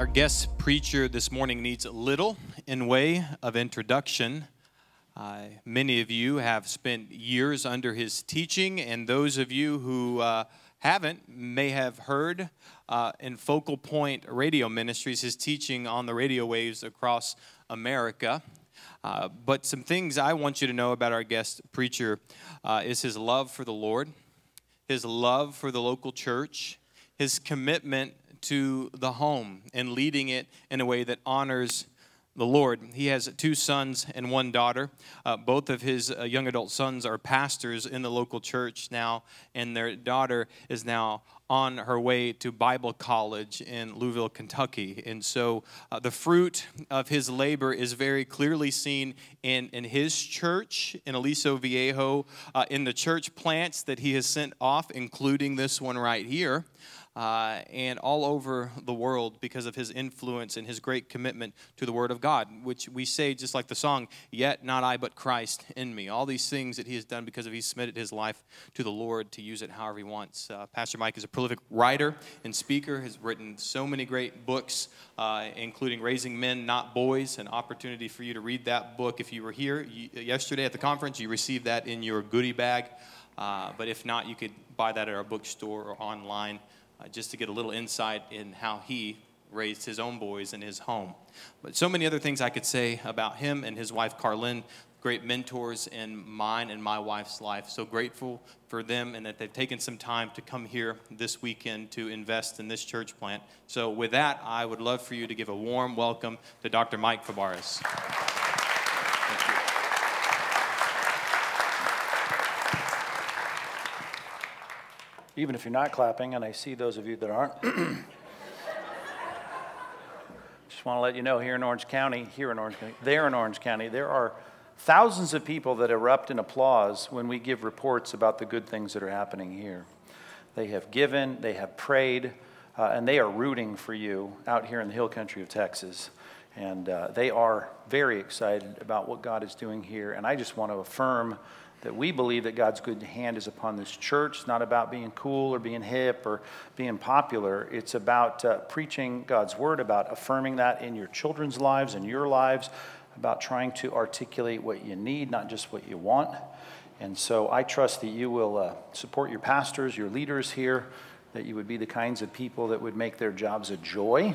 Our guest preacher this morning needs little in way of introduction. Uh, many of you have spent years under his teaching, and those of you who uh, haven't may have heard uh, in Focal Point Radio Ministries his teaching on the radio waves across America. Uh, but some things I want you to know about our guest preacher uh, is his love for the Lord, his love for the local church, his commitment to the home and leading it in a way that honors the Lord. He has two sons and one daughter. Uh, both of his uh, young adult sons are pastors in the local church now, and their daughter is now on her way to Bible college in Louisville, Kentucky. And so uh, the fruit of his labor is very clearly seen in, in his church, in Aliso Viejo, uh, in the church plants that he has sent off, including this one right here uh, and all over the world because of his influence and his great commitment to the Word of God, which we say just like the song, Yet not I, but Christ in me. All these things that he has done because of he submitted his life to the Lord to use it however he wants. Uh, Pastor Mike is a prolific writer and speaker, has written so many great books, uh, including Raising Men, Not Boys, an opportunity for you to read that book. If you were here yesterday at the conference, you received that in your goodie bag. Uh, but if not, you could buy that at our bookstore or online uh, just to get a little insight in how he raised his own boys in his home. But so many other things I could say about him and his wife, Carlin, great mentors in mine and my wife's life. So grateful for them and that they've taken some time to come here this weekend to invest in this church plant. So, with that, I would love for you to give a warm welcome to Dr. Mike Fabarez. Even if you're not clapping, and I see those of you that aren't. Just want to let you know here in Orange County, here in Orange County, there in Orange County, there are thousands of people that erupt in applause when we give reports about the good things that are happening here. They have given, they have prayed, uh, and they are rooting for you out here in the hill country of Texas. And uh, they are very excited about what God is doing here. And I just want to affirm that we believe that God's good hand is upon this church. It's not about being cool or being hip or being popular. It's about uh, preaching God's word, about affirming that in your children's lives and your lives, about trying to articulate what you need, not just what you want. And so I trust that you will uh, support your pastors, your leaders here that you would be the kinds of people that would make their jobs a joy,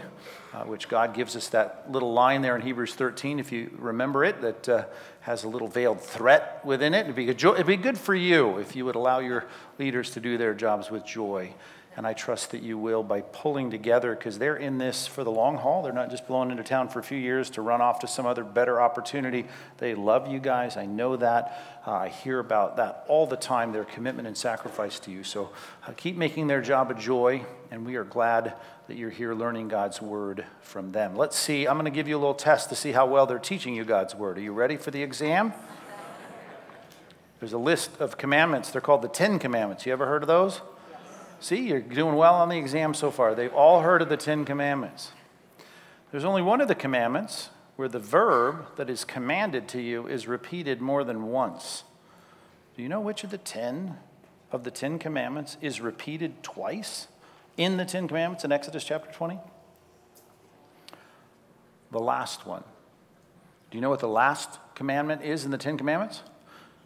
uh, which God gives us that little line there in Hebrews 13, if you remember it, that uh, has a little veiled threat within it. It'd be, joy, it'd be good for you if you would allow your leaders to do their jobs with joy. And I trust that you will by pulling together, because they're in this for the long haul. They're not just blowing into town for a few years to run off to some other better opportunity. They love you guys. I know that. Uh, I hear about that all the time, their commitment and sacrifice to you. So uh, keep making their job a joy, and we are glad that you're here learning God's word from them. Let's see. I'm going to give you a little test to see how well they're teaching you God's word. Are you ready for the exam? There's a list of commandments. They're called the Ten Commandments. You ever heard of those? See, you're doing well on the exam so far. They've all heard of the Ten Commandments. There's only one of the commandments where the verb that is commanded to you is repeated more than once. Do you know which of the ten of the Ten Commandments is repeated twice in the Ten Commandments in Exodus chapter 20? The last one. Do you know what the last commandment is in the Ten Commandments?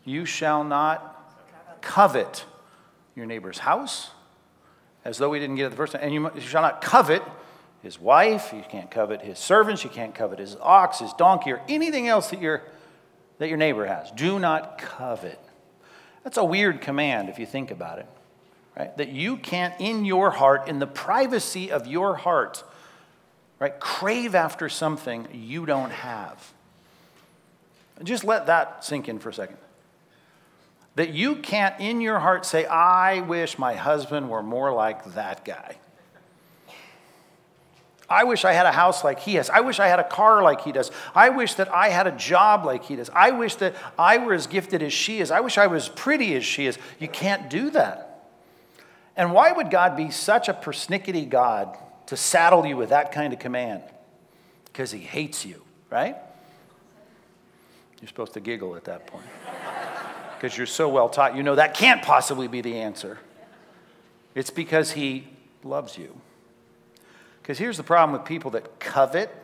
You shall not covet your neighbor's house, as though we didn't get it the first time. And you, shall not covet his wife, you can't covet his servants, you can't covet his ox, his donkey, or anything else that, your that your neighbor has. Do not covet. That's a weird command if you think about it, right? That you can't, in your heart, in the privacy of your heart, right, crave after something you don't have. Just let that sink in for a second that you can't in your heart say, I wish my husband were more like that guy. I wish I had a house like he has. I wish I had a car like he does. I wish that I had a job like he does. I wish that I were as gifted as she is. I wish I was pretty as she is. You can't do that. And why would God be such a persnickety God to saddle you with that kind of command? Because he hates you, right? You're supposed to giggle at that point because you're so well taught, you know that can't possibly be the answer. It's because he loves you. Because here's the problem with people that covet,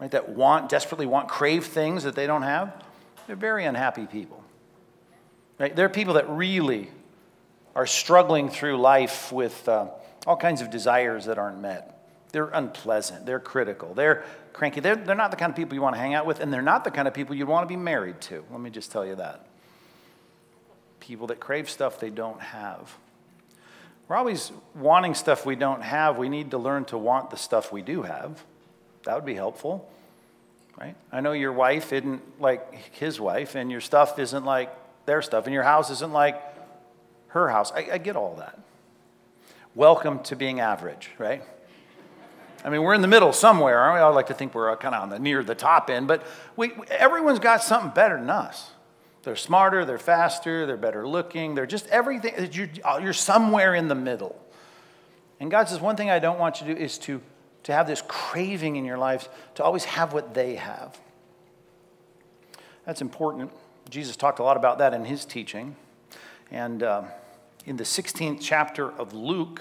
right, that want, desperately want, crave things that they don't have. They're very unhappy people. Right? They're people that really are struggling through life with uh, all kinds of desires that aren't met. They're unpleasant. They're critical. They're cranky. They're, they're not the kind of people you want to hang out with, and they're not the kind of people you'd want to be married to. Let me just tell you that. People that crave stuff they don't have. We're always wanting stuff we don't have. We need to learn to want the stuff we do have. That would be helpful, right? I know your wife isn't like his wife, and your stuff isn't like their stuff, and your house isn't like her house. I, I get all that. Welcome to being average, right? I mean, we're in the middle somewhere, aren't we? I like to think we're uh, kind of on the near the top end, but we, everyone's got something better than us. They're smarter, they're faster, they're better looking, they're just everything. You're, you're somewhere in the middle. And God says, one thing I don't want you to do is to, to have this craving in your life to always have what they have. That's important. Jesus talked a lot about that in his teaching. And uh, in the 16th chapter of Luke,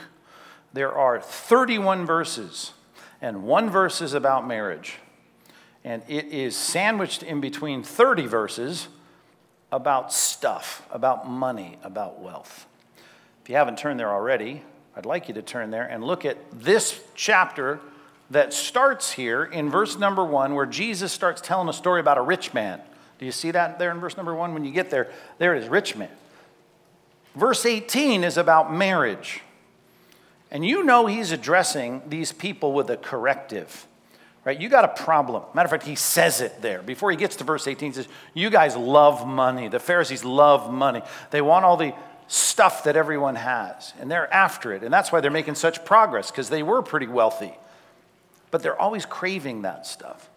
there are 31 verses, and one verse is about marriage. And it is sandwiched in between 30 verses about stuff, about money, about wealth. If you haven't turned there already, I'd like you to turn there and look at this chapter that starts here in verse number one, where Jesus starts telling a story about a rich man. Do you see that there in verse number one? When you get there, there it is, rich man. Verse 18 is about marriage. And you know he's addressing these people with a corrective, right? You got a problem. Matter of fact, he says it there. Before he gets to verse 18, he says, You guys love money. The Pharisees love money. They want all the stuff that everyone has, and they're after it. And that's why they're making such progress, because they were pretty wealthy. But they're always craving that stuff.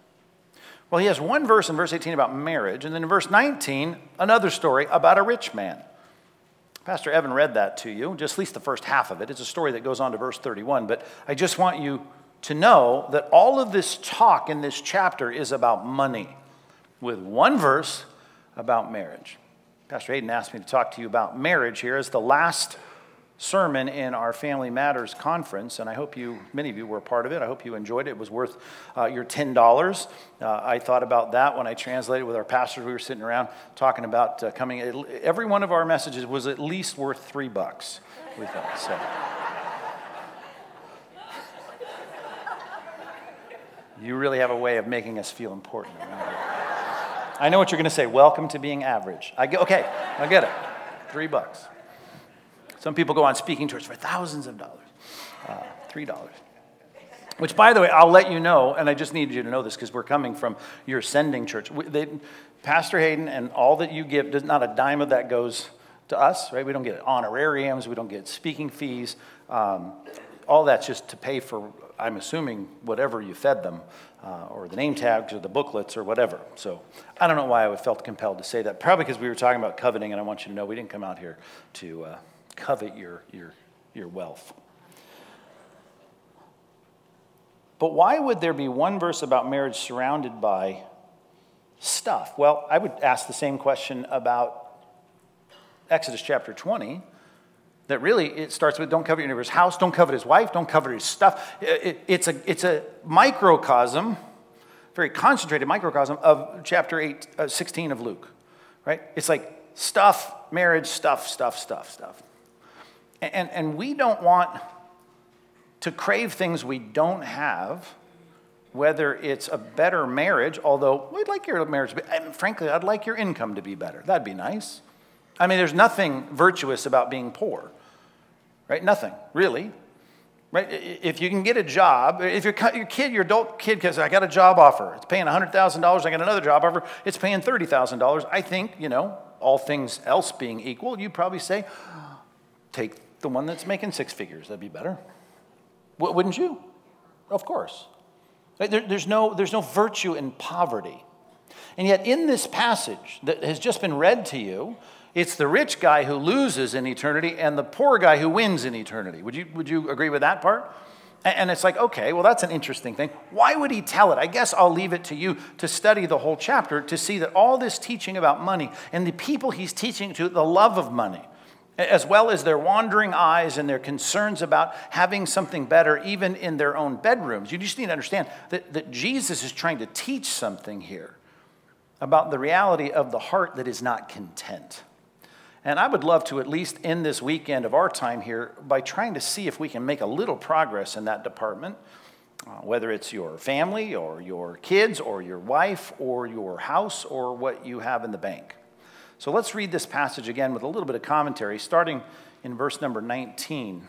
Well, he has one verse in verse 18 about marriage, and then in verse 19, another story about a rich man. Pastor Evan read that to you, just at least the first half of it. It's a story that goes on to verse 31, but I just want you to know that all of this talk in this chapter is about money, with one verse about marriage. Pastor Hayden asked me to talk to you about marriage here as the last sermon in our Family Matters conference, and I hope you, many of you were a part of it. I hope you enjoyed it. It was worth uh, your $10. Uh, I thought about that when I translated with our pastors. We were sitting around talking about uh, coming. Every one of our messages was at least worth three bucks, we thought. So. You really have a way of making us feel important. I know what you're going to say. Welcome to being average. I get, okay, I get it. Three bucks. Some people go on speaking tours for thousands of dollars. Uh, Three dollars. Which, by the way, I'll let you know, and I just needed you to know this because we're coming from your sending church. We, they, Pastor Hayden and all that you give, not a dime of that goes to us, right? We don't get honorariums, we don't get speaking fees. Um, all that's just to pay for, I'm assuming, whatever you fed them, uh, or the name tags, or the booklets, or whatever. So I don't know why I felt compelled to say that. Probably because we were talking about coveting, and I want you to know we didn't come out here to. Uh, covet your, your, your wealth. But why would there be one verse about marriage surrounded by stuff? Well, I would ask the same question about Exodus chapter 20. That really it starts with don't covet your neighbor's house, don't covet his wife, don't covet his stuff. It, it's, a, it's a microcosm, very concentrated microcosm of chapter 8, uh, 16 of Luke, right? It's like stuff, marriage, stuff, stuff, stuff, stuff. And, and we don't want to crave things we don't have, whether it's a better marriage, although we'd like your marriage be, and frankly, I'd like your income to be better. That'd be nice. I mean, there's nothing virtuous about being poor, right? Nothing, really. Right? If you can get a job, if your, your kid, your adult kid, says, I got a job offer, it's paying $100,000, I got another job offer, it's paying $30,000, I think, you know, all things else being equal, you'd probably say, take the one that's making six figures. That'd be better. Wouldn't you? Of course. There, there's, no, there's no virtue in poverty. And yet, in this passage that has just been read to you, it's the rich guy who loses in eternity and the poor guy who wins in eternity. Would you, would you agree with that part? And it's like, okay, well, that's an interesting thing. Why would he tell it? I guess I'll leave it to you to study the whole chapter to see that all this teaching about money and the people he's teaching to, the love of money, as well as their wandering eyes and their concerns about having something better, even in their own bedrooms. You just need to understand that, that Jesus is trying to teach something here about the reality of the heart that is not content. And I would love to at least end this weekend of our time here by trying to see if we can make a little progress in that department, uh, whether it's your family or your kids or your wife or your house or what you have in the bank. So let's read this passage again with a little bit of commentary, starting in verse number 19.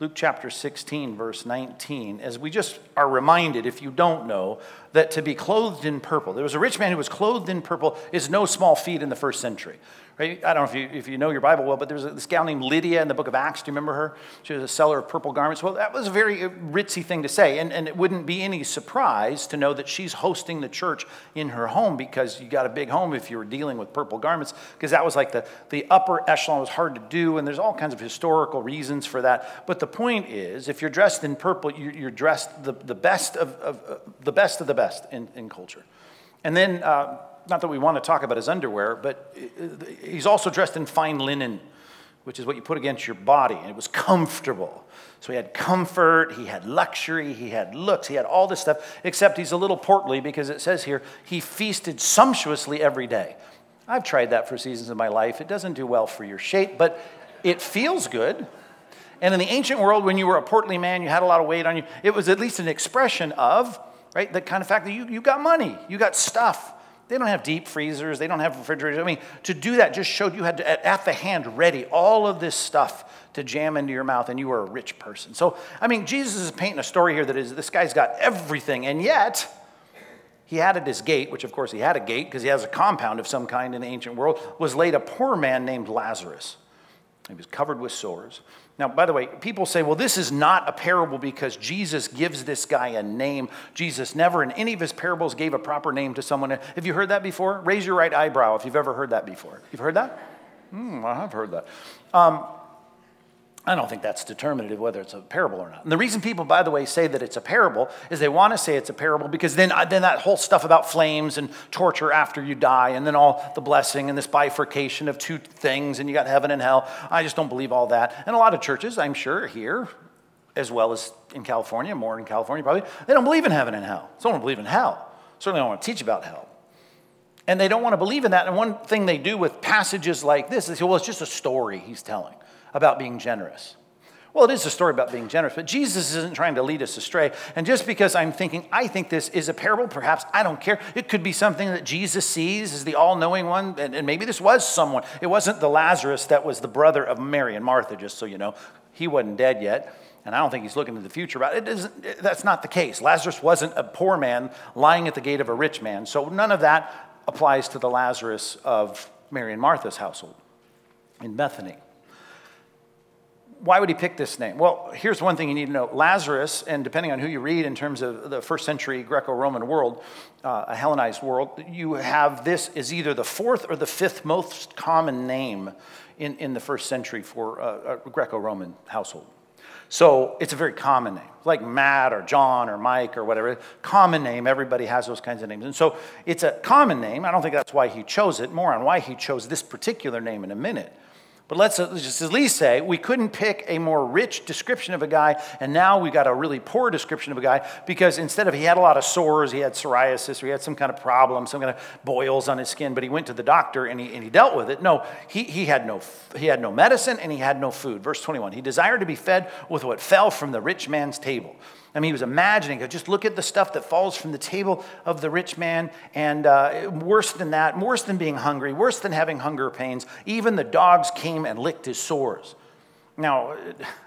Luke chapter 16, verse 19, as we just are reminded, if you don't know, that to be clothed in purple, there was a rich man who was clothed in purple, is no small feat in the first century. Right? I don't know if you, if you know your Bible well, but there was this gal named Lydia in the book of Acts. Do you remember her? She was a seller of purple garments. Well, that was a very ritzy thing to say. And, and it wouldn't be any surprise to know that she's hosting the church in her home because you got a big home if you were dealing with purple garments, because that was like the, the upper echelon was hard to do. And there's all kinds of historical reasons for that. But the point is, if you're dressed in purple, you're, you're dressed the, the, best of, of, uh, the best of the best in, in culture. And then, uh, not that we want to talk about his underwear, but he's also dressed in fine linen, which is what you put against your body. And it was comfortable. So he had comfort, he had luxury, he had looks, he had all this stuff, except he's a little portly because it says here he feasted sumptuously every day. I've tried that for seasons of my life. It doesn't do well for your shape, but it feels good. And in the ancient world, when you were a portly man, you had a lot of weight on you, it was at least an expression of, right, the kind of fact that you, you got money, you got stuff. They don't have deep freezers, they don't have refrigerators. I mean, to do that just showed you had to, at the hand ready all of this stuff to jam into your mouth, and you were a rich person. So, I mean, Jesus is painting a story here that is this guy's got everything, and yet he had at his gate, which of course he had a gate because he has a compound of some kind in the ancient world, was laid a poor man named Lazarus. He was covered with sores. Now, by the way, people say, well, this is not a parable because Jesus gives this guy a name. Jesus never in any of his parables gave a proper name to someone. Have you heard that before? Raise your right eyebrow if you've ever heard that before. You've heard that? Hmm, I have heard that. Um, I don't think that's determinative whether it's a parable or not. And the reason people, by the way, say that it's a parable is they want to say it's a parable because then, then that whole stuff about flames and torture after you die, and then all the blessing and this bifurcation of two things, and you got heaven and hell. I just don't believe all that. And a lot of churches, I'm sure, here, as well as in California, more in California probably, they don't believe in heaven and hell. They don't believe in hell. Certainly don't want to teach about hell. And they don't want to believe in that. And one thing they do with passages like this is, well, it's just a story he's telling about being generous. Well, it is a story about being generous, but Jesus isn't trying to lead us astray. And just because I'm thinking, I think this is a parable, perhaps I don't care. It could be something that Jesus sees as the all knowing one, and, and, maybe this was someone. It wasn't the Lazarus that was the brother of Mary and Martha, just so you know. He wasn't dead yet, and I don't think he's looking to the future. But it isn't, that's not the case. Lazarus wasn't a poor man lying at the gate of a rich man, so none of that applies to the Lazarus of Mary and Martha's household in Bethany why would he pick this name? Well, here's one thing you need to know Lazarus, and depending on who you read in terms of the first century Greco Roman world, uh, a Hellenized world, you have this is either the fourth or the fifth most common name in, in the first century for a, a Greco Roman household. So it's a very common name, like Matt or John or Mike or whatever. Common name, everybody has those kinds of names. And so it's a common name. I don't think that's why he chose it, more on why he chose this particular name in a minute. But uh, let's just at least say we couldn't pick a more rich description of a guy, and now we got a really poor description of a guy because instead of he had a lot of sores, he had psoriasis, or he had some kind of problem, some kind of boils on his skin, but he went to the doctor and he, and he dealt with it. No, he, he, had no, he had no medicine and he had no food. Verse 21 He desired to be fed with what fell from the rich man's table. I mean, he was imagining, just look at the stuff that falls from the table of the rich man. And uh, worse than that, worse than being hungry, worse than having hunger pains, even the dogs came and licked his sores. Now,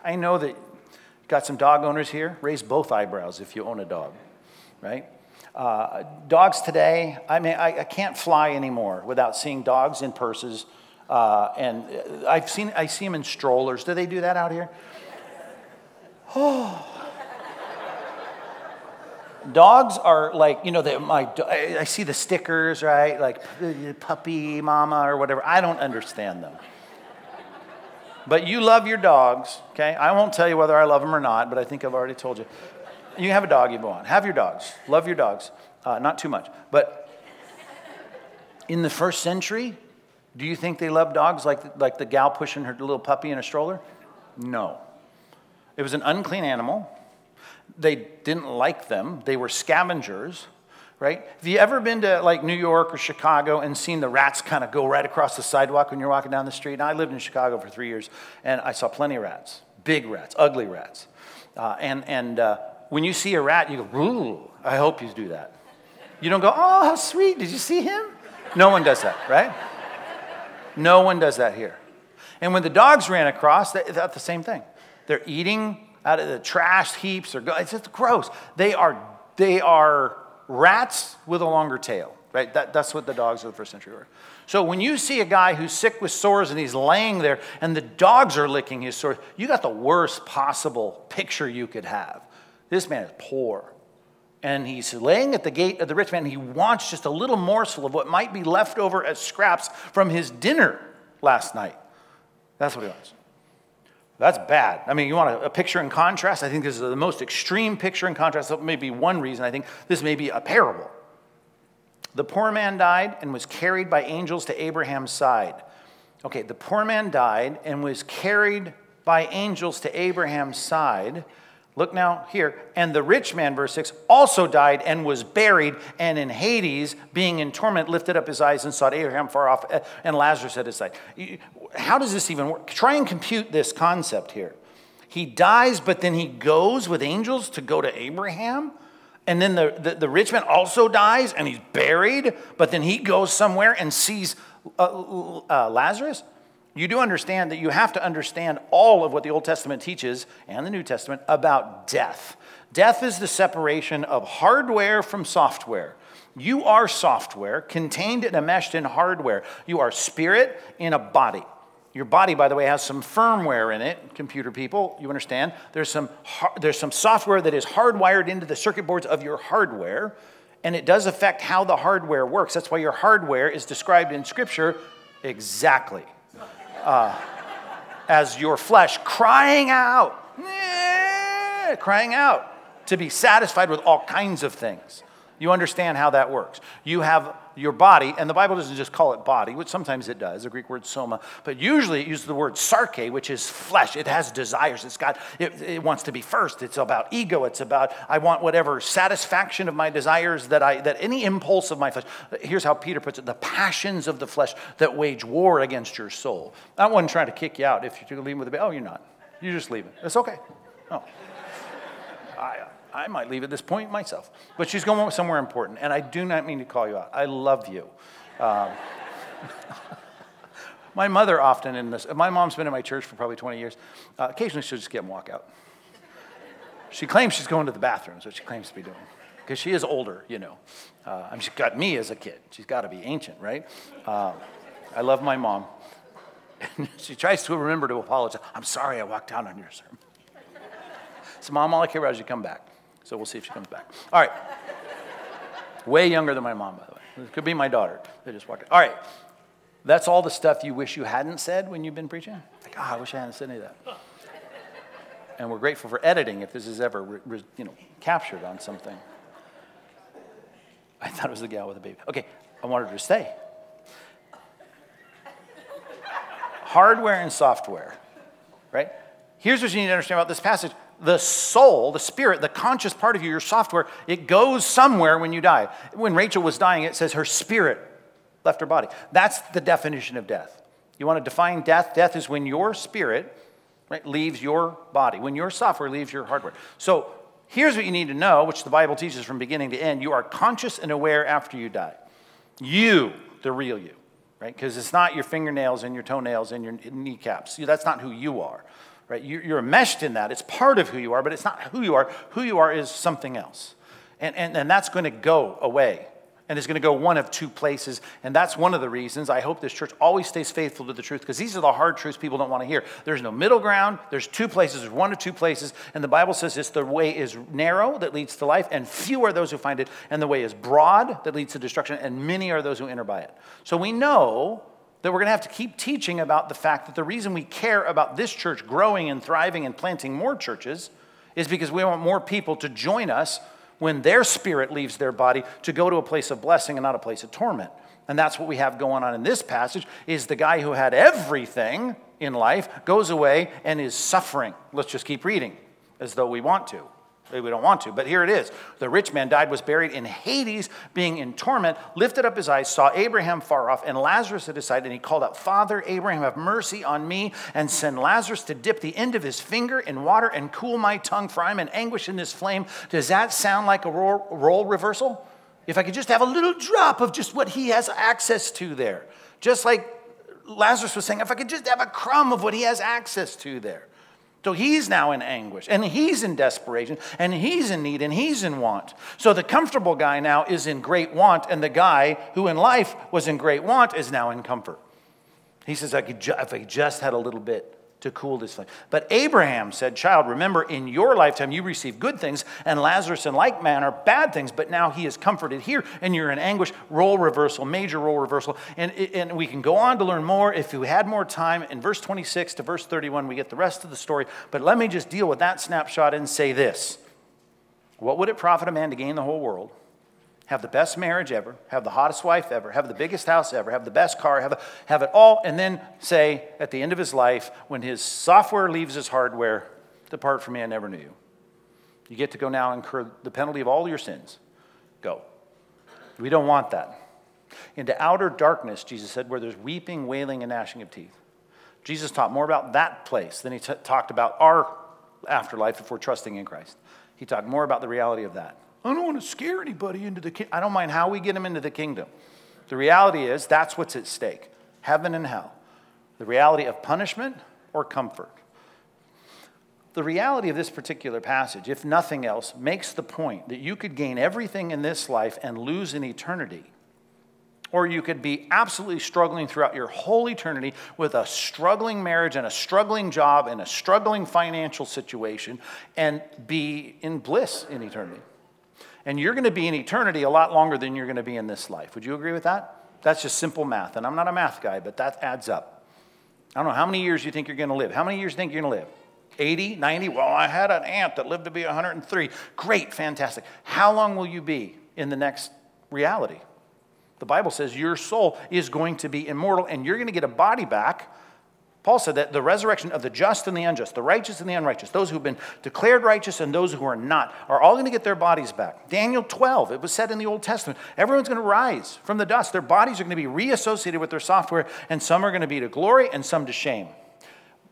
I know that got some dog owners here. Raise both eyebrows if you own a dog, right? Uh, dogs today, I mean, I, I, can't fly anymore without seeing dogs in purses. Uh, and I've seen, I see them in strollers. Do they do that out here? Oh, dogs are like, you know, they, my, I see the stickers, right? Like puppy mama or whatever. I don't understand them. But you love your dogs, okay? I won't tell you whether I love them or not, but I think I've already told you. You have a dog you want. Have your dogs. Love your dogs. Uh, not too much. But in the first century, Do you think they loved dogs like, like the gal pushing her little puppy in a stroller? No. It was an unclean animal. They didn't like them. They were scavengers, right? Have you ever been to like New York or Chicago and seen the rats kind of go right across the sidewalk when you're walking down the street? And I lived in Chicago for three years and I saw plenty of rats, big rats, ugly rats. Uh, and and uh, when you see a rat, you go, ooh, I hope you do that. You don't go, oh, how sweet, did you see him? No one does that, right? No one does that here. And when the dogs ran across, they thought the same thing. They're eating out of the trash heaps. Or it's just gross. They are, they are rats with a longer tail, right? That, that's what the dogs of the first century were. So when you see a guy who's sick with sores and he's laying there and the dogs are licking his sores, you got the worst possible picture you could have. This man is poor. And he's laying at the gate of the rich man. He wants just a little morsel of what might be left over as scraps from his dinner last night. That's what he wants. That's bad. I mean, you want a, a, picture in contrast? I think this is the most extreme picture in contrast. That may be one reason. I think this may be a parable. The poor man died and was carried by angels to Abraham's side. Okay, the poor man died and was carried by angels to Abraham's side. Look now here. And the rich man, verse 6, also died and was buried, and in Hades, being in torment, lifted up his eyes and saw Abraham far off eh, and Lazarus at his side. How does this even work? Try and compute this concept here. He dies, but then he goes with angels to go to Abraham. And then the, the, the rich man also dies and he's buried, but then he goes somewhere and sees uh, uh, Lazarus. You do understand that you have to understand all of what the Old Testament teaches and the New Testament about death. Death is the separation of hardware from software. You are software contained and enmeshed in hardware. You are spirit in a body. Your body, by the way, has some firmware in it, computer people, you understand. There's some, there's some software that is hardwired into the circuit boards of your hardware, and it does affect how the hardware works. That's why your hardware is described in Scripture exactly uh, as your flesh crying out, crying out to be satisfied with all kinds of things. You understand how that works. You have your body, and the Bible doesn't just call it body, which sometimes it does, the Greek word soma, but usually it uses the word sarke, which is flesh. It has desires. It's got, it, it wants to be first. It's about ego. It's about, I want whatever satisfaction of my desires that I, that any impulse of my flesh. Here's how Peter puts it the passions of the flesh that wage war against your soul. I wasn't trying to kick you out. If you're leaving with a baby, oh, you're not. You just leave it. It's okay. No. I, I might leave at this point myself. But she's going somewhere important, and I do not mean to call you out. I love you. Um, my mother often in this, my mom's been in my church for probably 20 years. Uh, occasionally she'll just get and walk out. She claims she's going to the bathroom, so she claims to be doing. Because she is older, you know. Uh, I mean, she's got me as a kid. She's got to be ancient, right? Uh, I love my mom. she tries to remember to apologize. I'm sorry I walked out on your sermon. So, mom, all I care about is you come back. So we'll see if she comes back. All right. Way younger than my mom, by the way. It could be my daughter. They just walked in. All right. That's all the stuff you wish you hadn't said when you've been preaching? Like, oh, I wish I hadn't said any of that. And we're grateful for editing if this is ever, you know, captured on something. I thought it was the gal with the baby. Okay, I wanted her to stay. Hardware and software, right? Here's what you need to understand about this passage the soul, the spirit, the conscious part of you, your software, it goes somewhere when you die. When Rachel was dying, it says her spirit left her body. That's the definition of death. You want to define death? Death is when your spirit right, leaves your body, when your software leaves your hardware. So here's what you need to know, which the Bible teaches from beginning to end you are conscious and aware after you die. You, the real you, right? Because it's not your fingernails and your toenails and your kneecaps. That's not who you are right? You're enmeshed in that. It's part of who you are, but it's not who you are. Who you are is something else. And, and, and that's going to go away. And it's going to go one of two places. And that's one of the reasons I hope this church always stays faithful to the truth, because these are the hard truths people don't want to hear. There's no middle ground. There's two places. There's one or two places. And the Bible says this the way is narrow that leads to life, and few are those who find it. And the way is broad that leads to destruction, and many are those who enter by it. So we know that we're going to have to keep teaching about the fact that the reason we care about this church growing and thriving and planting more churches is because we want more people to join us when their spirit leaves their body to go to a place of blessing and not a place of torment. And that's what we have going on in this passage is the guy who had everything in life goes away and is suffering. Let's just keep reading as though we want to. We don't want to, but here it is. The rich man died, was buried in Hades, being in torment, lifted up his eyes, saw Abraham far off, and Lazarus at his side, and he called out, Father Abraham, have mercy on me, and send Lazarus to dip the end of his finger in water and cool my tongue, for I'm in anguish in this flame. Does that sound like a role, role reversal? If I could just have a little drop of just what he has access to there. Just like Lazarus was saying, if I could just have a crumb of what he has access to there. So he's now in anguish and he's in desperation and he's in need and he's in want. So the comfortable guy now is in great want, and the guy who in life was in great want is now in comfort. He says, I could ju- if I just had a little bit to cool this flame. But Abraham said, Child, remember in your lifetime you received good things, and Lazarus in like manner bad things, but now he is comforted here, and you're in anguish. Role reversal, major role reversal. And, and we can go on to learn more if we had more time. In verse 26 to verse 31, we get the rest of the story. But let me just deal with that snapshot and say this What would it profit a man to gain the whole world? Have the best marriage ever, have the hottest wife ever, have the biggest house ever, have the best car, have, a, have it all, and then say at the end of his life, when his software leaves his hardware, depart from me, I never knew you. You get to go now and incur the penalty of all your sins. Go. We don't want that. Into outer darkness, Jesus said, where there's weeping, wailing, and gnashing of teeth. Jesus taught more about that place than he t- talked about our afterlife if we're trusting in Christ. He talked more about the reality of that. I don't want to scare anybody into the kingdom. I don't mind how we get them into the kingdom. The reality is that's what's at stake heaven and hell. The reality of punishment or comfort. The reality of this particular passage, if nothing else, makes the point that you could gain everything in this life and lose in eternity. Or you could be absolutely struggling throughout your whole eternity with a struggling marriage and a struggling job and a struggling financial situation and be in bliss in eternity. And you're going to be in eternity a lot longer than you're going to be in this life. Would you agree with that? That's just simple math. And I'm not a math guy, but that adds up. I don't know how many years you think you're going to live. How many years you think you're going to live? 80, 90? Well, I had an aunt that lived to be 103. Great, fantastic. How long will you be in the next reality? The Bible says your soul is going to be immortal and you're going to get a body back Paul said that the resurrection of the just and the unjust, the righteous and the unrighteous, those who've been declared righteous and those who are not, are all going to get their bodies back. Daniel 12, it was said in the Old Testament, everyone's going to rise from the dust. Their bodies are going to be reassociated with their software, and some are going to be to glory and some to shame.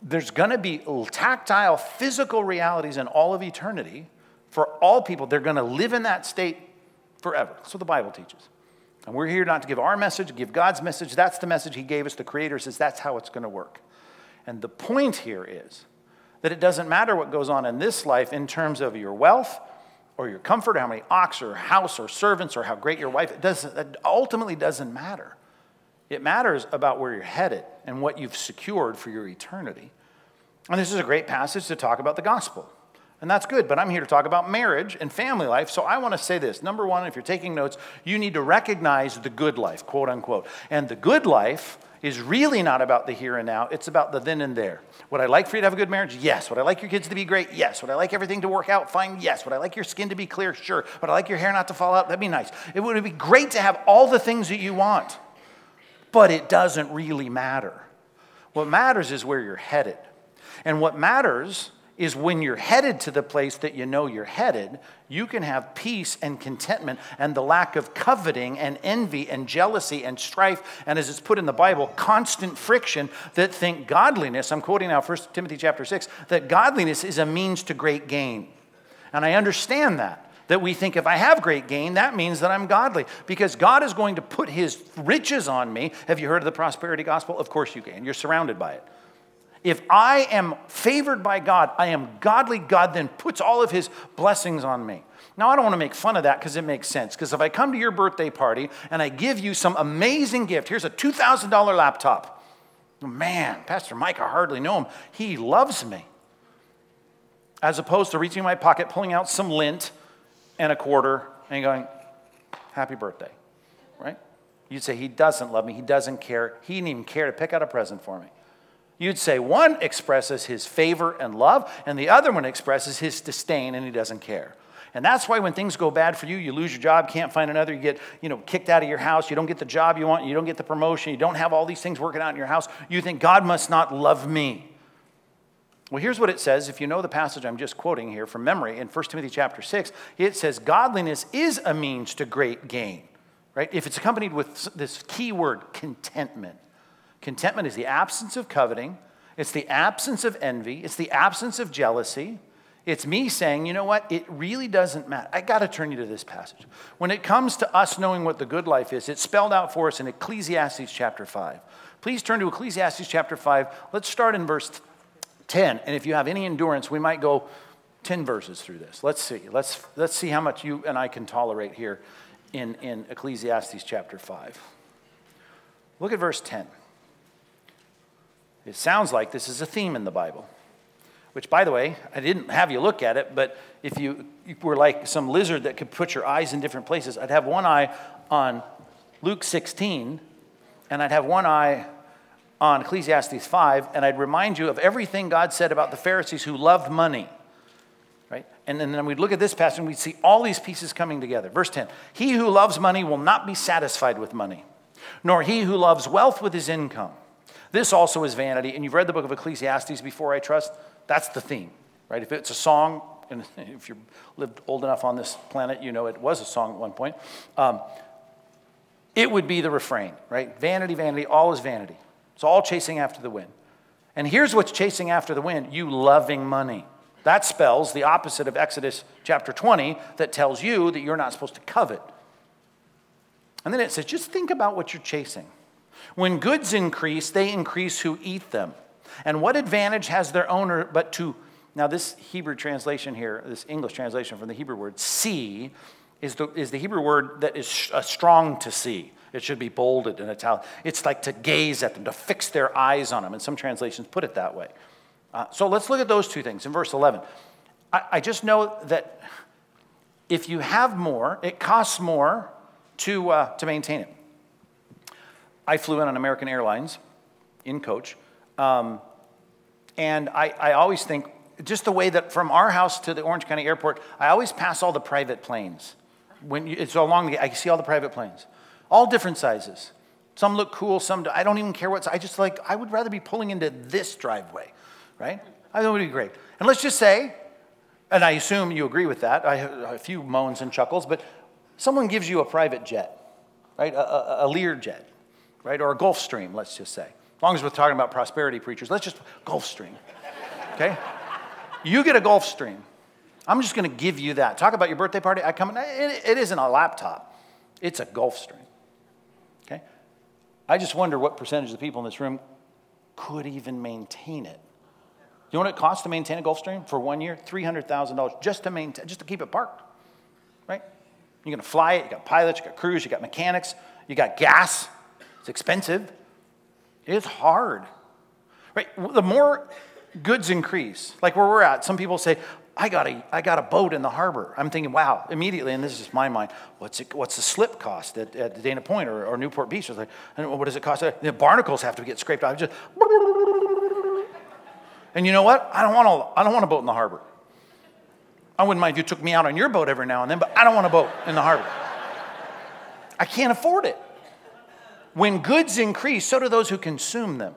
There's going to be tactile, physical realities in all of eternity for all people. They're going to live in that state forever. That's what the Bible teaches. And we're here not to give our message, give God's message. That's the message He gave us. The Creator says that's how it's going to work. And the point here is that it doesn't matter what goes on in this life in terms of your wealth or your comfort, or how many ox or house or servants or how great your wife, it, doesn't, ultimately doesn't matter. It matters about where you're headed and what you've secured for your eternity. And this is a great passage to talk about the gospel. And that's good, but I'm here to talk about marriage and family life. So I want to say this. Number one, if you're taking notes, you need to recognize the good life, quote unquote. And the good life is really not about the here and now, it's about the then and there. Would I like for you to have a good marriage? Yes. Would I like your kids to be great? Yes. Would I like everything to work out? Fine. Yes. Would I like your skin to be clear? Sure. Would I like your hair not to fall out? That'd be nice. It would be great to have all the things that you want, but it doesn't really matter. What matters is where you're headed. And what matters is when you're headed to the place that you know you're headed, you can have peace and contentment and the lack of coveting and envy and jealousy and strife and as it's put in the Bible, constant friction that think godliness, I'm quoting now 1 Timothy chapter 6, that godliness is a means to great gain. And I understand that. That we think if I have great gain, that means that I'm godly. Because God is going to put his riches on me. Have you heard of the prosperity gospel? Of course you can. You're surrounded by it. If I am favored by God, I am godly, God then puts all of his blessings on me. Now, I don't want to make fun of that because it makes sense. Because if I come to your birthday party and I give you some amazing gift, here's a $2,000 laptop. Man, Pastor Mike, I hardly know him. He loves me. As opposed to reaching in my pocket, pulling out some lint and a quarter and going, Happy birthday, right? You'd say, He doesn't love me. He doesn't care. He didn't even care to pick out a present for me. You'd say one expresses his favor and love, and the other one expresses his disdain and he doesn't care. And that's why when things go bad for you, you lose your job, can't find another, you get, you know, kicked out of your house, you don't get the job you want, you don't get the promotion, you don't have all these things working out in your house, you think God must not love me. Well, here's what it says. If you know the passage I'm just quoting here from memory in 1 Timothy chapter 6, it says, Godliness is a means to great gain, right? If it's accompanied with this key word, contentment. Contentment is the absence of coveting, it's the absence of envy, it's the absence of jealousy. It's me saying, you know what? It really doesn't matter. I got to turn you to this passage. When it comes to us knowing what the good life is, it's spelled out for us in Ecclesiastes chapter 5. Please turn to Ecclesiastes chapter 5. Let's start in verse 10. And if you have any endurance, we might go 10 verses through this. Let's see. Let's, let's see how much you and I can tolerate here in, in Ecclesiastes chapter 5. Look at verse 10. It sounds like this is a theme in the Bible, which, by the way, I didn't have you look at it, but if you, were like some lizard that could put your eyes in different places, I'd have one eye on Luke 16, and I'd have one eye on Ecclesiastes 5, and I'd remind you of everything God said about the Pharisees who loved money. Right? And then we'd look at this passage and we'd see all these pieces coming together. Verse 10 He who loves money will not be satisfied with money, nor he who loves wealth with his income. This also is vanity. And you've read the book of Ecclesiastes before, I trust. That's the theme, right? If it's a song, and if you've lived old enough on this planet, you know it was a song at one point. Um, it would be the refrain, right? Vanity, vanity, all is vanity. It's all chasing after the wind. And here's what's chasing after the wind you loving money. That spells the opposite of Exodus chapter 20 that tells you that you're not supposed to covet. And then it says, just think about what you're chasing. When goods increase, they increase who eat them. And what advantage has their owner but to, now this Hebrew translation here, this English translation from the Hebrew word see, is the, is the Hebrew word that is uh, strong to see. It should be bolded in italic. It's like to gaze at them, to fix their eyes on them. And some translations put it that way. Uh, so let's look at those two things in verse 11. I, I just know that if you have more, it costs more to, uh, to maintain it. I flew in on American Airlines in coach. Um, and I, I always think, just the way that from our house to the Orange County Airport, I always pass all the private planes. When you, it's along the, I see all the private planes all different sizes. Some look cool, some I don't even care what. I just like, I would rather be pulling into this driveway, right? I think it would be great. And let's just say, and I assume you agree with that, I have a few moans and chuckles, but someone gives you a private jet, right? A, a, a Lear jet, right? Or a Gulfstream, let's just say. As long as we're talking about prosperity preachers, let's just, Gulfstream, okay? you get a Gulfstream. I'm just going to give you that. Talk about your birthday party. I come, it, it isn't a laptop. It's a Gulfstream. Okay. I just wonder what percentage of the people in this room could even maintain it. You know what it costs to maintain a Gulfstream for one year? $300,000 just to maintain, just to keep it parked, right? You're to fly it, you got pilots, you got crews, you got mechanics, you got gas. It's expensive. It's hard, right? The more goods increase, like where we're at, some people say, I got a, I got a boat in the harbor. I'm thinking, wow, immediately, and this is just my mind, what's, it, what's the slip cost at, at Dana Point or, or Newport Beach? I was like, what does it cost? Uh, the barnacles have to get scraped out. Just, and you know what? I don't, want a, I don't want a boat in the harbor. I wouldn't mind if you took me out on your boat every now and then, but I don't want a boat in the harbor. I can't afford it. When goods increase, so do those who consume them.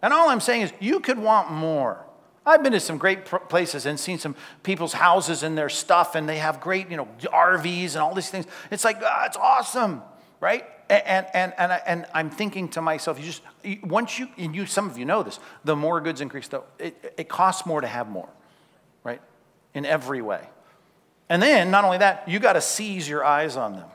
And all I'm saying is, you could want more. I've been to some great places and seen some people's houses and their stuff, and they have great, you know, RVs and all these things. It's like, ah, it's awesome, right? And, and, and, I, and I'm thinking to myself, you just, once you, and you, some of you know this, the more goods increase, though, it, it costs more to have more, right? In every way. And then, not only that, you got to seize your eyes on them.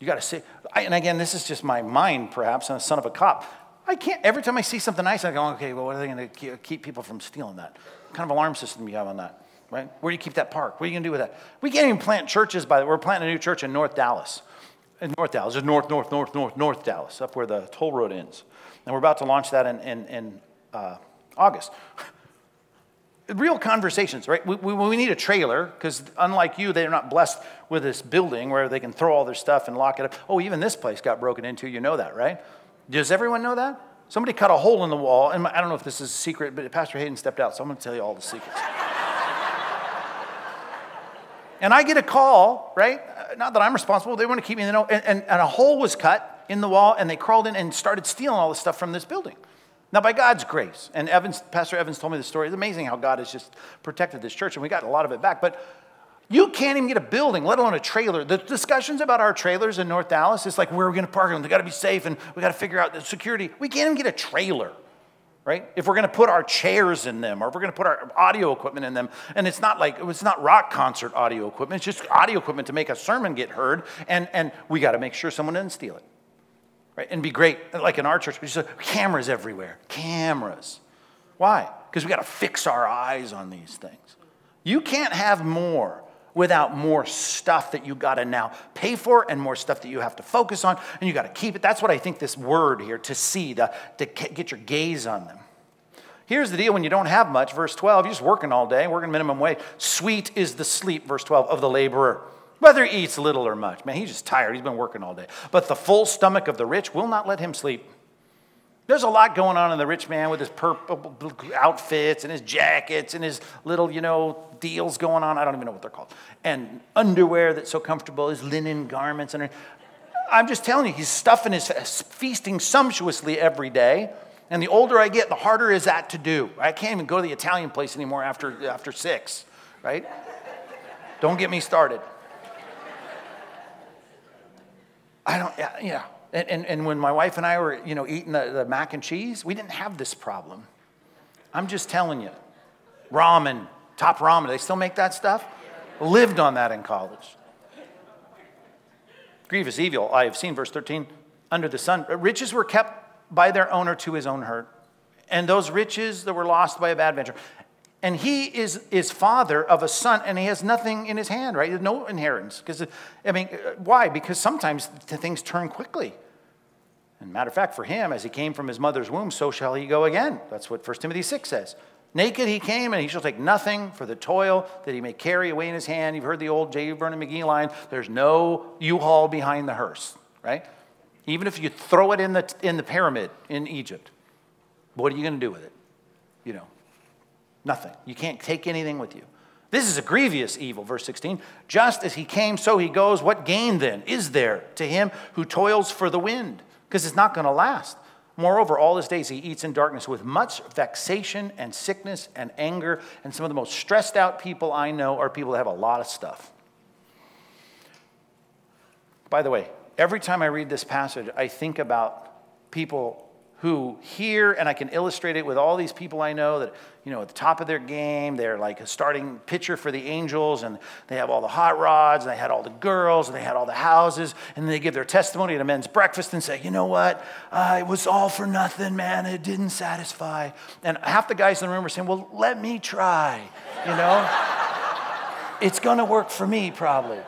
You got to see, and again, this is just my mind, perhaps, and a son of a cop. I can't, every time I see something nice, I go, okay, well, what are they going to keep people from stealing that? What kind of alarm system you have on that? Right? Where do you keep that park? What are you going to do with that? We can't even plant churches by the We're planting a new church in North Dallas. In North Dallas, it's North, North, North, North, North Dallas, up where the toll road ends. And we're about to launch that in, in, in uh, August. Real conversations, right? We, we, we need a trailer because, unlike you, they're not blessed with this building where they can throw all their stuff and lock it up. Oh, even this place got broken into. You know that, right? Does everyone know that? Somebody cut a hole in the wall, and I don't know if this is a secret, but Pastor Hayden stepped out, so I'm going to tell you all the secrets. And I get a call, right? Not that I'm responsible, they want to keep me in the know. And, and, and a hole was cut in the wall, and they crawled in and started stealing all the stuff from this building. Now, by God's grace, and Evans, Pastor Evans told me the story. It's amazing how God has just protected this church, and we got a lot of it back. But you can't even get a building, let alone a trailer. The discussions about our trailers in North Dallas, it's like where are we going to park them? They got to be safe, and we got to figure out the security. We can't even get a trailer, right? If we're going to put our chairs in them, or if we're going to put our audio equipment in them, and it's not like it's not rock concert audio equipment. It's just audio equipment to make a sermon get heard, and and we got to make sure someone doesn't steal it, right? And be great, like in our church, we just have cameras everywhere, cameras. Why? Because we got to fix our eyes on these things. You can't have more without more stuff that you got to now pay for and more stuff that you have to focus on and you got to keep it. That's what I think this word here, to see, to, to get your gaze on them. Here's the deal when you don't have much, verse 12, you're just working all day, working minimum wage. Sweet is the sleep, verse 12, of the laborer, whether he eats little or much. Man, he's just tired. He's been working all day. But the full stomach of the rich will not let him sleep. There's a lot going on in the rich man with his purple outfits and his jackets and his little, you know, deals going on. I don't even know what they're called. And underwear that's so comfortable, his linen garments. And I'm just telling you, he's stuffing his feasting sumptuously every day. And the older I get, the harder is that to do. I can't even go to the Italian place anymore after, after six, right? Don't get me started. I don't, yeah. yeah. And, and, and when my wife and I were, you know, eating the, the mac and cheese, we didn't have this problem. I'm just telling you. Ramen, top ramen, they still make that stuff? Lived on that in college. Grievous evil, I have seen, verse 13, under the sun. Uh, riches were kept by their owner to his own hurt. And those riches that were lost by a bad venture. And he is, is father of a son, and he has nothing in his hand, right? No inheritance. Because, I mean, why? Because sometimes things turn quickly. And matter of fact, for him, as he came from his mother's womb, so shall he go again. That's what 1 Timothy 6 says. Naked he came, and he shall take nothing for the toil that he may carry away in his hand. You've heard the old J. Vernon McGee line there's no U haul behind the hearse, right? Even if you throw it in the, in the pyramid in Egypt, what are you going to do with it? You know, Nothing. You can't take anything with you. This is a grievous evil, verse 16. Just as he came, so he goes. What gain then is there to him who toils for the wind? Because it's not going to last. Moreover, all his days he eats in darkness with much vexation and sickness and anger. And some of the most stressed out people I know are people that have a lot of stuff. By the way, every time I read this passage, I think about people who hear, and I can illustrate it with all these people I know that, you know, at the top of their game, they're like a starting pitcher for the Angels, and they have all the hot rods, and they had all the girls, and they had all the houses, and they give their testimony at a men's breakfast and say, you know what, uh, it was all for nothing, man, it didn't satisfy. And half the guys in the room are saying, well, let me try, you know? it's gonna work for me, probably.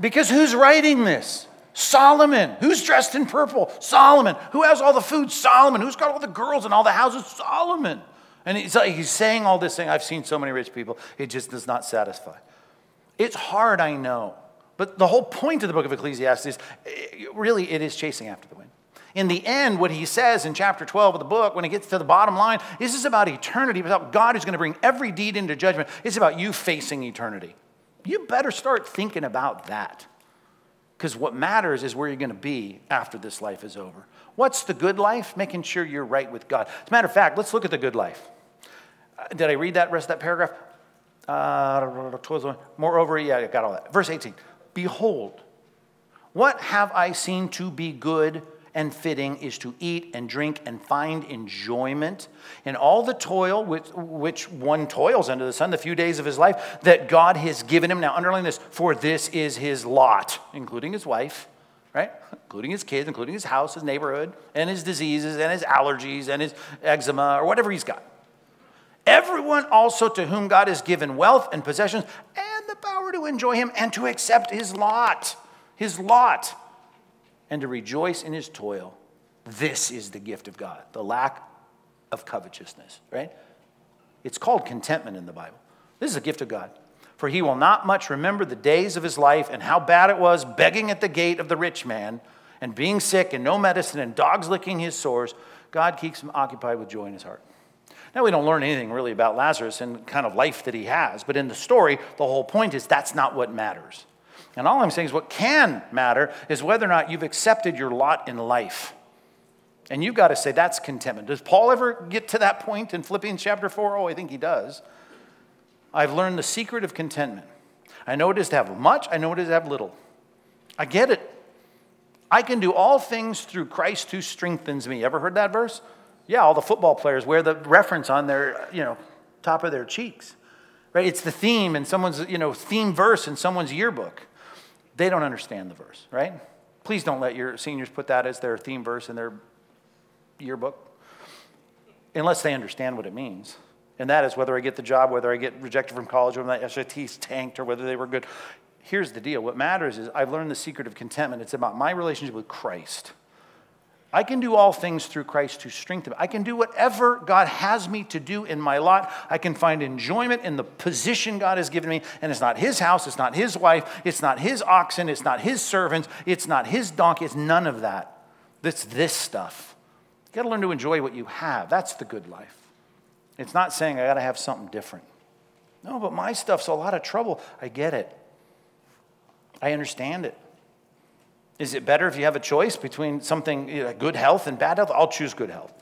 Because who's writing this? Solomon. Who's dressed in purple? Solomon. Who has all the food? Solomon. Who's got all the girls and all the houses? Solomon. And he's, he's saying all this thing. I've seen so many rich people, it just does not satisfy. It's hard, I know. But the whole point of the book of Ecclesiastes really it is chasing after the wind. In the end, what he says in chapter 12 of the book, when he gets to the bottom line, this is about eternity, about God who's going to bring every deed into judgment. It's about you facing eternity. You better start thinking about that. Because what matters is where you're going to be after this life is over. What's the good life? Making sure you're right with God. As a matter of fact, let's look at the good life. Uh, did I read that rest of that paragraph? Uh, moreover, yeah, I got all that. Verse 18 Behold, what have I seen to be good and fitting is to eat and drink and find enjoyment in all the toil which, which one toils under the sun, the few days of his life that God has given him. Now, underline this for this is his lot, including his wife, right? Including his kids, including his house, his neighborhood, and his diseases, and his allergies, and his eczema, or whatever he's got. Everyone also to whom God has given wealth and possessions and the power to enjoy him and to accept his lot. His lot and to rejoice in his toil. This is the gift of God, the lack of covetousness, right? It's called contentment in the Bible. This is a gift of God. For he will not much remember the days of his life and how bad it was begging at the gate of the rich man and being sick and no medicine and dogs licking his sores. God keeps him occupied with joy in his heart. Now, we don't learn anything really about Lazarus and kind of life that he has, but in the story, the whole point is that's not what matters. And all I'm saying is what can matter is whether or not you've accepted your lot in life. And you've got to say that's contentment. Does Paul ever get to that point in Philippians chapter 4? Oh, I think he does. I've learned the secret of contentment. I know it is to have much, I know it is to have little. I get it. I can do all things through Christ who strengthens me. Ever heard that verse? Yeah, all the football players wear the reference on their, you know, top of their cheeks. Right? It's the theme in someone's, you know, theme verse in someone's yearbook. They don't understand the verse, right? Please don't let your seniors put that as their theme verse in their yearbook unless they understand what it means. And that is whether I get the job, whether I get rejected from college, whether my SATs tanked, or whether they were good. Here's the deal what matters is I've learned the secret of contentment. It's about my relationship with Christ. I can do all things through Christ who strengthens me. I can do whatever God has me to do in my lot. I can find enjoyment in the position God has given me. And it's not his house, it's not his wife, it's not his oxen, it's not his servants, it's not his donkey, it's none of that. It's this stuff. You got to learn to enjoy what you have. That's the good life. It's not saying I got to have something different. No, but my stuff's a lot of trouble. I get it. I understand it. Is it better if you have a choice between something, you know, good health and bad health? I'll choose good health.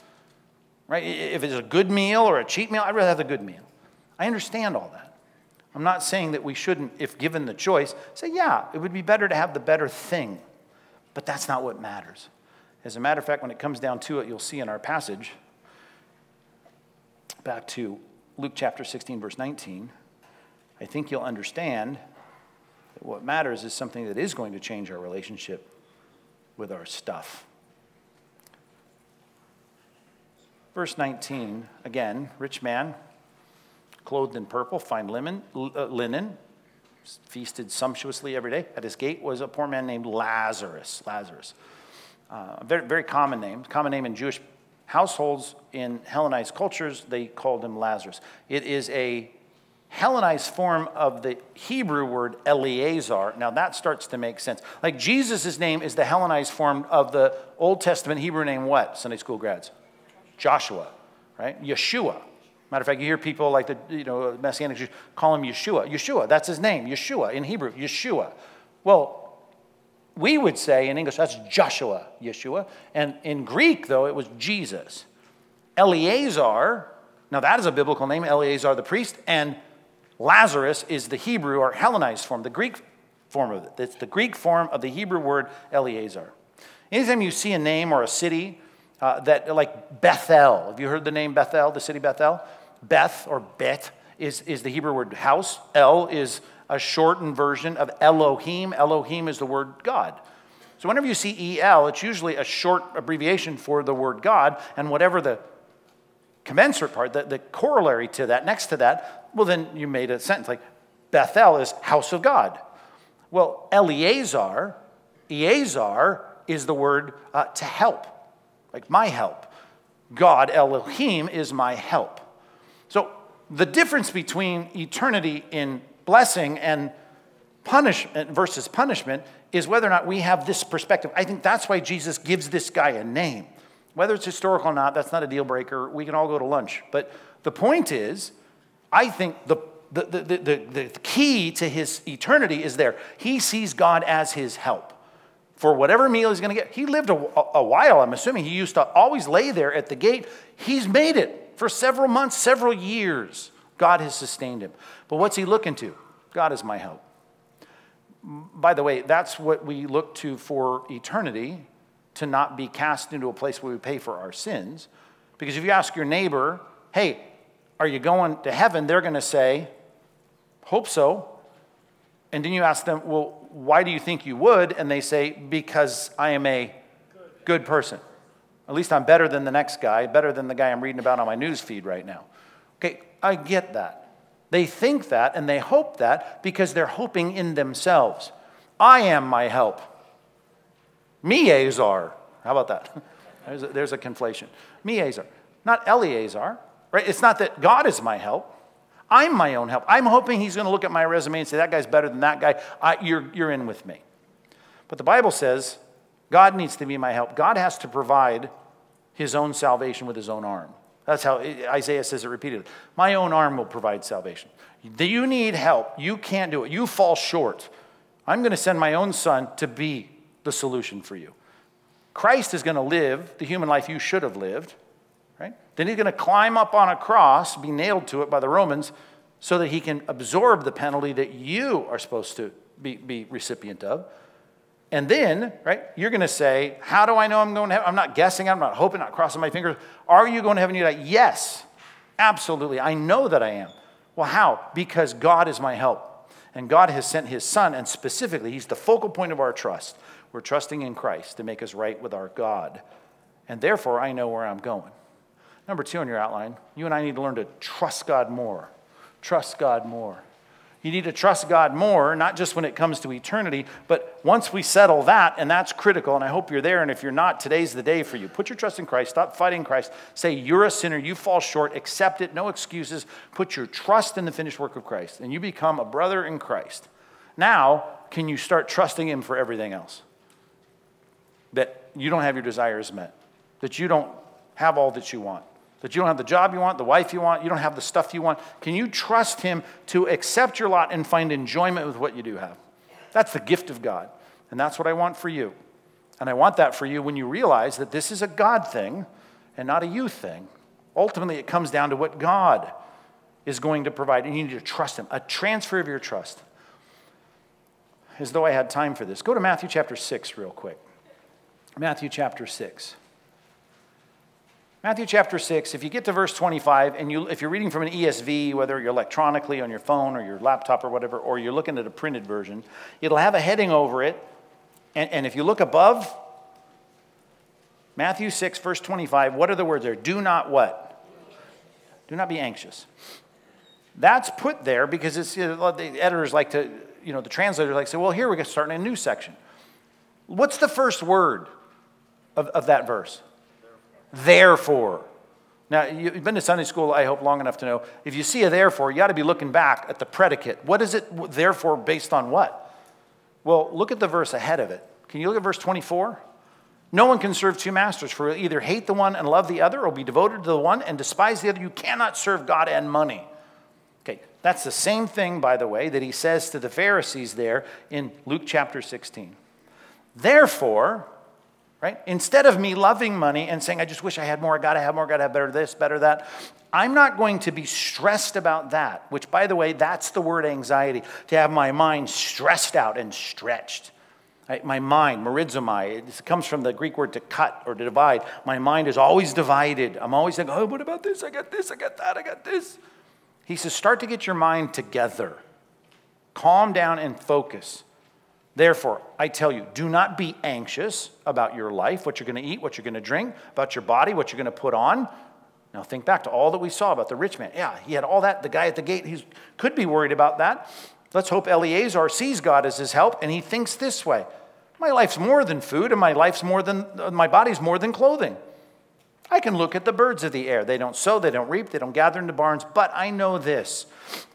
Right? If it's a good meal or a cheap meal, I'd rather have the good meal. I understand all that. I'm not saying that we shouldn't, if given the choice, say, yeah, it would be better to have the better thing. But that's not what matters. As a matter of fact, when it comes down to it, you'll see in our passage, back to Luke chapter 16, verse 19, I think you'll understand what matters is something that is going to change our relationship with our stuff. Verse 19, again, rich man, clothed in purple, fine linen, uh, linen, feasted sumptuously every day. At his gate was a poor man named Lazarus. Lazarus. Uh, very, very common name, common name in Jewish households in Hellenized cultures, they called him Lazarus. It is a Hellenized form of the Hebrew word Eleazar. Now that starts to make sense. Like Jesus' name is the Hellenized form of the Old Testament Hebrew name what, Sunday school grads? Joshua, right? Yeshua. Matter of fact, you hear people like the you know Messianic Jews call him Yeshua. Yeshua, that's his name. Yeshua in Hebrew, Yeshua. Well, we would say in English that's Joshua, Yeshua, and in Greek though it was Jesus. Eleazar. Now that is a biblical name, Eleazar the priest, and Lazarus is the Hebrew or Hellenized form, the Greek form of it. It's the Greek form of the Hebrew word Eleazar. Anytime you see a name or a city uh, that, like Bethel, have you heard the name Bethel, the city Bethel? Beth or Bet is, is the Hebrew word house. El is a shortened version of Elohim. Elohim is the word God. So whenever you see EL, it's usually a short abbreviation for the word God, and whatever the commensurate part, the, the corollary to that, next to that, well, then you made a sentence like Bethel is house of God. Well, Eleazar, Eleazar is the word uh, to help, like my help. God, Elohim, is my help. So the difference between eternity in blessing and punishment versus punishment is whether or not we have this perspective. I think that's why Jesus gives this guy a name. Whether it's historical or not, that's not a deal breaker. We can all go to lunch. But the point is, I think the, the, the, the, the key to his eternity is there. He sees God as his help for whatever meal he's going to get. He lived a, a, while, I'm assuming. He used to always lay there at the gate. He's made it for several months, several years. God has sustained him. But what's he looking to? God is my help. By the way, that's what we look to for eternity to not be cast into a place where we pay for our sins. Because if you ask your neighbor, hey, are you going to heaven? They're going to say, hope so. And then you ask them, well, why do you think you would? And they say, because I am a good person. At least I'm better than the next guy, better than the guy I'm reading about on my news feed right now. Okay, I get that. They think that and they hope that because they're hoping in themselves. I am my help. Meazar. How about that? There's a, there's a conflation. Meazar, not Eleazar, right? It's not that God is my help. I'm my own help. I'm hoping he's going to look at my resume and say, that guy's better than that guy. I, you're, you're in with me. But the Bible says God needs to be my help. God has to provide his own salvation with his own arm. That's how Isaiah says it repeatedly. My own arm will provide salvation. You need help. You can't do it. You fall short. I'm going to send my own son to be the solution for you. Christ is going to live the human life you should have lived, right? Then he's going to climb up on a cross, be nailed to it by the Romans, so that he can absorb the penalty that you are supposed to be, be recipient of. And then, right, you're going to say, How do I know I'm going to heaven? I'm not guessing, I'm not hoping, not crossing my fingers. Are you going to heaven? You're like, Yes, absolutely. I know that I am. Well, how? Because God is my help. And God has sent his son, and specifically, he's the focal point of our trust. We're trusting in Christ to make us right with our God. And therefore, I know where I'm going. Number two on your outline, you and I need to learn to trust God more. Trust God more. You need to trust God more, not just when it comes to eternity, but once we settle that, and that's critical, and I hope you're there. And if you're not, today's the day for you. Put your trust in Christ, stop fighting Christ. Say, You're a sinner, you fall short, accept it, no excuses. Put your trust in the finished work of Christ, and you become a brother in Christ. Now, can you start trusting Him for everything else? That you don't have your desires met, that you don't have all that you want that you don't have the job you want, the wife you want, you don't have the stuff you want. Can you trust Him to accept your lot and find enjoyment with what you do have? That's the gift of God. And that's what I want for you. And I want that for you when you realize that this is a God thing and not a you thing. Ultimately, it comes down to what God is going to provide, and you need to trust Him. A transfer of your trust. As though I had time for this. Go to Matthew chapter 6 real quick. Matthew chapter 6. Matthew chapter 6, if you get to verse 25, and you, if you're reading from an ESV, whether you're electronically on your phone or your laptop or whatever, or you're looking at a printed version, it'll have a heading over it. And, and if you look above Matthew 6, verse 25, what are the words there? Do not what? Do not be anxious. That's put there because it's, you know, the editors like to, you know, the translators like to say, well, here we're starting a new section. What's the first word of, of that verse? therefore. Now, you've been to Sunday school, I hope, long enough to know if you see a therefore, you got to be looking back at the predicate. What is it therefore based on what? Well, look at the verse ahead of it. Can you look at verse 24? No one can serve two masters, for either hate the one and love the other, or be devoted to the one and despise the other. You cannot serve God and money. Okay, that's the same thing, by the way, that he says to the Pharisees there in Luke chapter 16. Therefore, right? Instead of me loving money and saying, I just wish I had more, I gotta have more, gotta have better this, better that, I'm not going to be stressed about that, which, by the way, that's the word anxiety, to have my mind stressed out and stretched. Right? My mind, merizomai, it comes from the Greek word to cut or to divide. My mind is always divided. I'm always thinking, oh, what about this? I got this, I got that, I got this. He says, start to get your mind together. Calm down and focus. Therefore, I tell you, do not be anxious about your life, what you're going to eat, what you're going to drink, about your body, what you're going to put on. Now, think back to all that we saw about the rich man. Yeah, he had all that. The guy at the gate, he could be worried about that. Let's hope Eleazar sees God as his help and he thinks this way My life's more than food, and my life's more than, my body's more than clothing. I can look at the birds of the air. They don't sow, they don't reap, they don't gather into barns, but I know this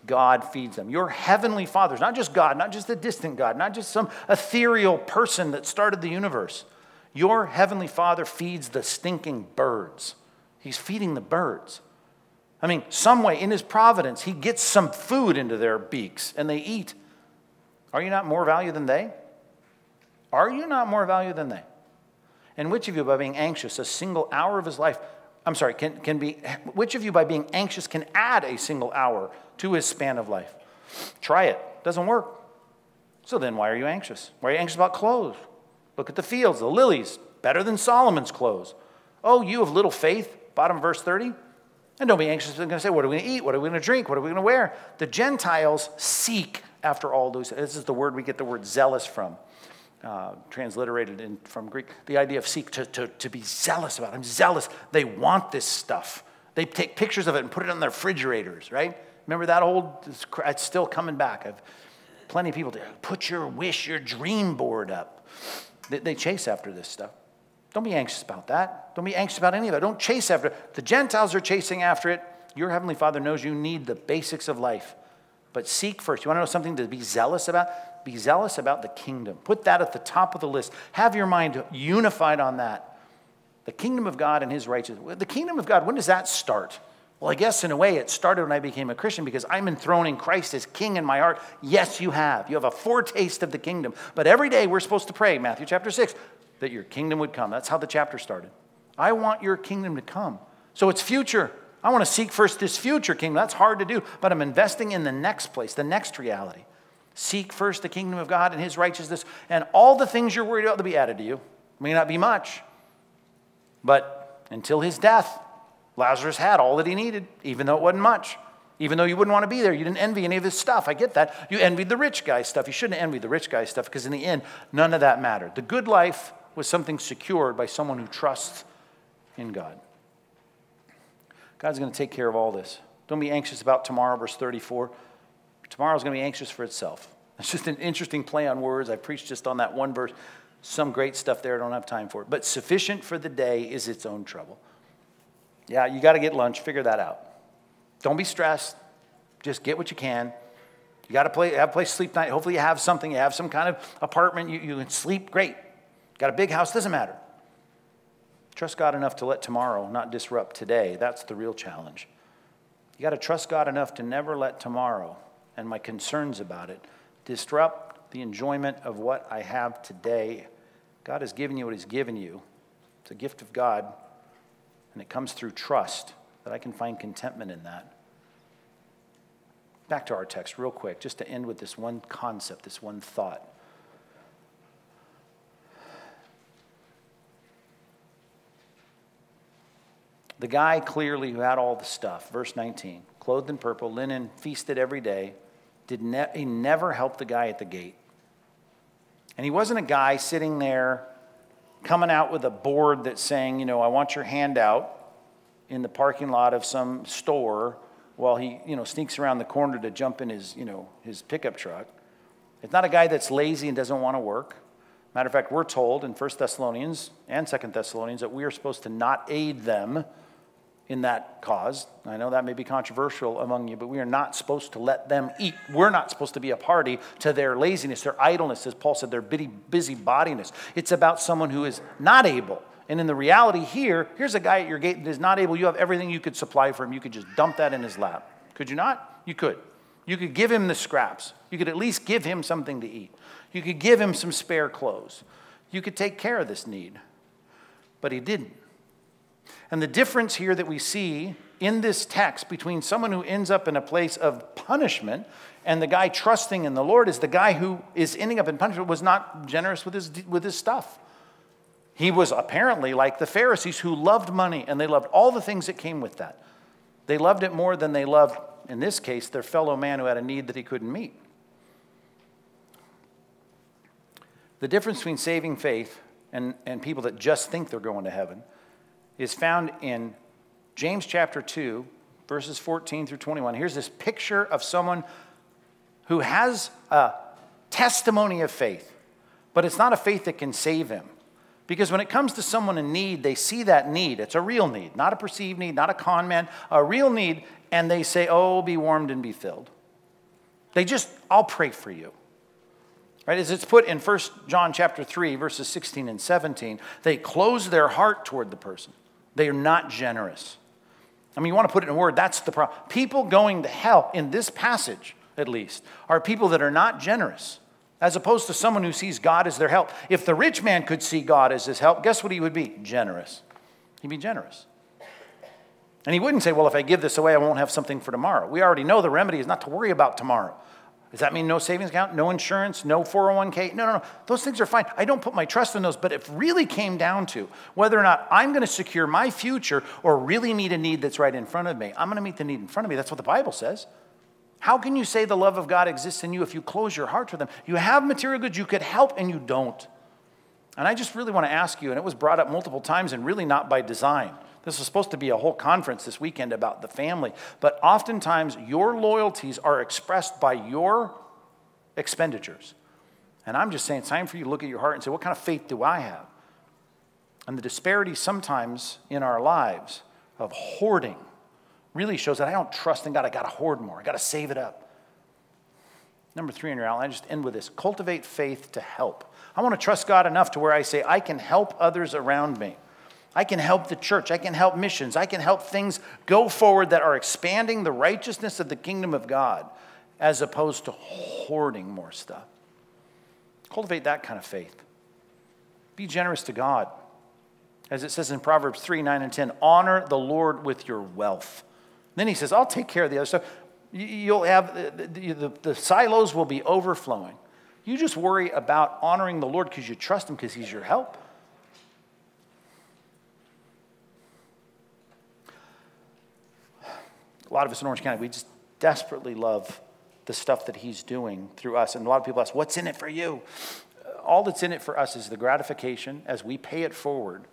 God feeds them. Your heavenly Father, is not just God, not just a distant God, not just some ethereal person that started the universe. Your heavenly Father feeds the stinking birds. He's feeding the birds. I mean, some way in his providence, he gets some food into their beaks and they eat. Are you not more value than they? Are you not more value than they? And which of you, by being anxious a single hour of his life, I'm sorry, can, can be, which of you, by being anxious, can add a single hour to his span of life? Try it. Doesn't work. So then, why are you anxious? Why are you anxious about clothes? Look at the fields, the lilies, better than Solomon's clothes. Oh, you of little faith, bottom verse 30. And don't be anxious. They're going to say, What are we going to eat? What are we going to drink? What are we going to wear? The Gentiles seek after all those. This is the word we get the word zealous from uh, transliterated in, from Greek, the idea of seek, to, to, to be zealous about. I'm zealous. They want this stuff. They take pictures of it and put it on their refrigerators, right? Remember that old, it's still coming back. I've plenty of people to put your wish, your dream board up. They, they chase after this stuff. Don't be anxious about that. Don't be anxious about any of it. Don't chase after it. The Gentiles are chasing after it. Your Heavenly Father knows you need the basics of life. But seek first. You want to know something to be zealous about? Be zealous about the kingdom. Put that at the top of the list. Have your mind unified on that. The kingdom of God and his righteousness. The kingdom of God, when does that start? Well, I guess in a way it started when I became a Christian because I'm enthroning Christ as king in my heart. Yes, you have. You have a foretaste of the kingdom. But every day we're supposed to pray, Matthew chapter 6, that your kingdom would come. That's how the chapter started. I want your kingdom to come. So it's future. I want to seek first this future kingdom. That's hard to do, but I'm investing in the next place, the next reality. Seek first the kingdom of God and his righteousness, and all the things you're worried about to be added to you. May not be much, but until his death, Lazarus had all that he needed, even though it wasn't much. Even though you wouldn't want to be there, you didn't envy any of his stuff. I get that. You envied the rich guy's stuff. You shouldn't envy the rich guy's stuff because, in the end, none of that mattered. The good life was something secured by someone who trusts in God. God's going to take care of all this. Don't be anxious about tomorrow, verse 34. Tomorrow's going to be anxious for itself. It's just an interesting play on words. I preached just on that one verse. Some great stuff there, I don't have time for it. But sufficient for the day is its own trouble. Yeah, you got to get lunch, figure that out. Don't be stressed. Just get what you can. You got to play, have a place to sleep tonight. Hopefully, you have something. You have some kind of apartment. You, you can sleep. Great. Got a big house. Doesn't matter. Trust God enough to let tomorrow not disrupt today. That's the real challenge. You got to trust God enough to never let tomorrow and my concerns about it disrupt the enjoyment of what I have today. God has given you what He's given you. It's a gift of God, and it comes through trust that I can find contentment in that. Back to our text, real quick, just to end with this one concept, this one thought. The guy clearly who had all the stuff, verse 19, clothed in purple, linen, feasted every day, did ne- he never helped the guy at the gate. And he wasn't a guy sitting there coming out with a board that's saying, you know, I want your handout in the parking lot of some store while he, you know, sneaks around the corner to jump in his, you know, his pickup truck. It's not a guy that's lazy and doesn't want to work. Matter of fact, we're told in 1 Thessalonians and 2 Thessalonians that we are supposed to not aid them in that cause. I know that may be controversial among you, but we are not supposed to let them eat. We're not supposed to be a party to their laziness, their idleness, as Paul said, their busy bodiness. It's about someone who is not able. And in the reality here, here's a guy at your gate that is not able. You have everything you could supply for him. You could just dump that in his lap. Could you not? You could. You could give him the scraps. You could at least give him something to eat. You could give him some spare clothes. You could take care of this need. But he didn't. And the difference here that we see in this text between someone who ends up in a place of punishment and the guy trusting in the Lord is the guy who is ending up in punishment was not generous with his, with his stuff. He was apparently like the Pharisees who loved money and they loved all the things that came with that. They loved it more than they loved, in this case, their fellow man who had a need that he couldn't meet. The difference between saving faith and, and people that just think they're going to heaven is found in James chapter 2, verses 14 through 21. Here's this picture of someone who has a testimony of faith, but it's not a faith that can save him. Because when it comes to someone in need, they see that need. It's a real need, not a perceived need, not a con man, a real need, and they say, Oh, be warmed and be filled. They just, I'll pray for you. Right? As it's put in 1 John chapter 3, verses 16 and 17, they close their heart toward the person. They are not generous. I mean, you want to put it in a word, that's the problem. People going to hell, in this passage at least, are people that are not generous, as opposed to someone who sees God as their help. If the rich man could see God as his help, guess what he would be? Generous. He'd be generous. And he wouldn't say, Well, if I give this away, I won't have something for tomorrow. We already know the remedy is not to worry about tomorrow. Does that mean no savings account, no insurance, no 401k? No, no, no. Those things are fine. I don't put my trust in those. But if really came down to whether or not I'm going to secure my future or really meet a need that's right in front of me, I'm going to meet the need in front of me. That's what the Bible says. How can you say the love of God exists in you if you close your heart to them? You have material goods you could help and you don't. And I just really want to ask you, and it was brought up multiple times and really not by design. This was supposed to be a whole conference this weekend about the family. But oftentimes, your loyalties are expressed by your expenditures. And I'm just saying, it's time for you to look at your heart and say, what kind of faith do I have? And the disparity sometimes in our lives of hoarding really shows that I don't trust in God. I got to hoard more, I got to save it up. Number three in your outline, I just end with this cultivate faith to help. I want to trust God enough to where I say, I can help others around me. I can help the church. I can help missions. I can help things go forward that are expanding the righteousness of the kingdom of God as opposed to hoarding more stuff. Cultivate that kind of faith. Be generous to God. As it says in Proverbs 3 9 and 10, honor the Lord with your wealth. Then he says, I'll take care of the other stuff. You'll have uh, the, the, the, the silos will be overflowing. You just worry about honoring the Lord because you trust him because he's your help. A lot of us in Orange County, we just desperately love the stuff that he's doing through us. And a lot of people ask, What's in it for you? All that's in it for us is the gratification as we pay it forward,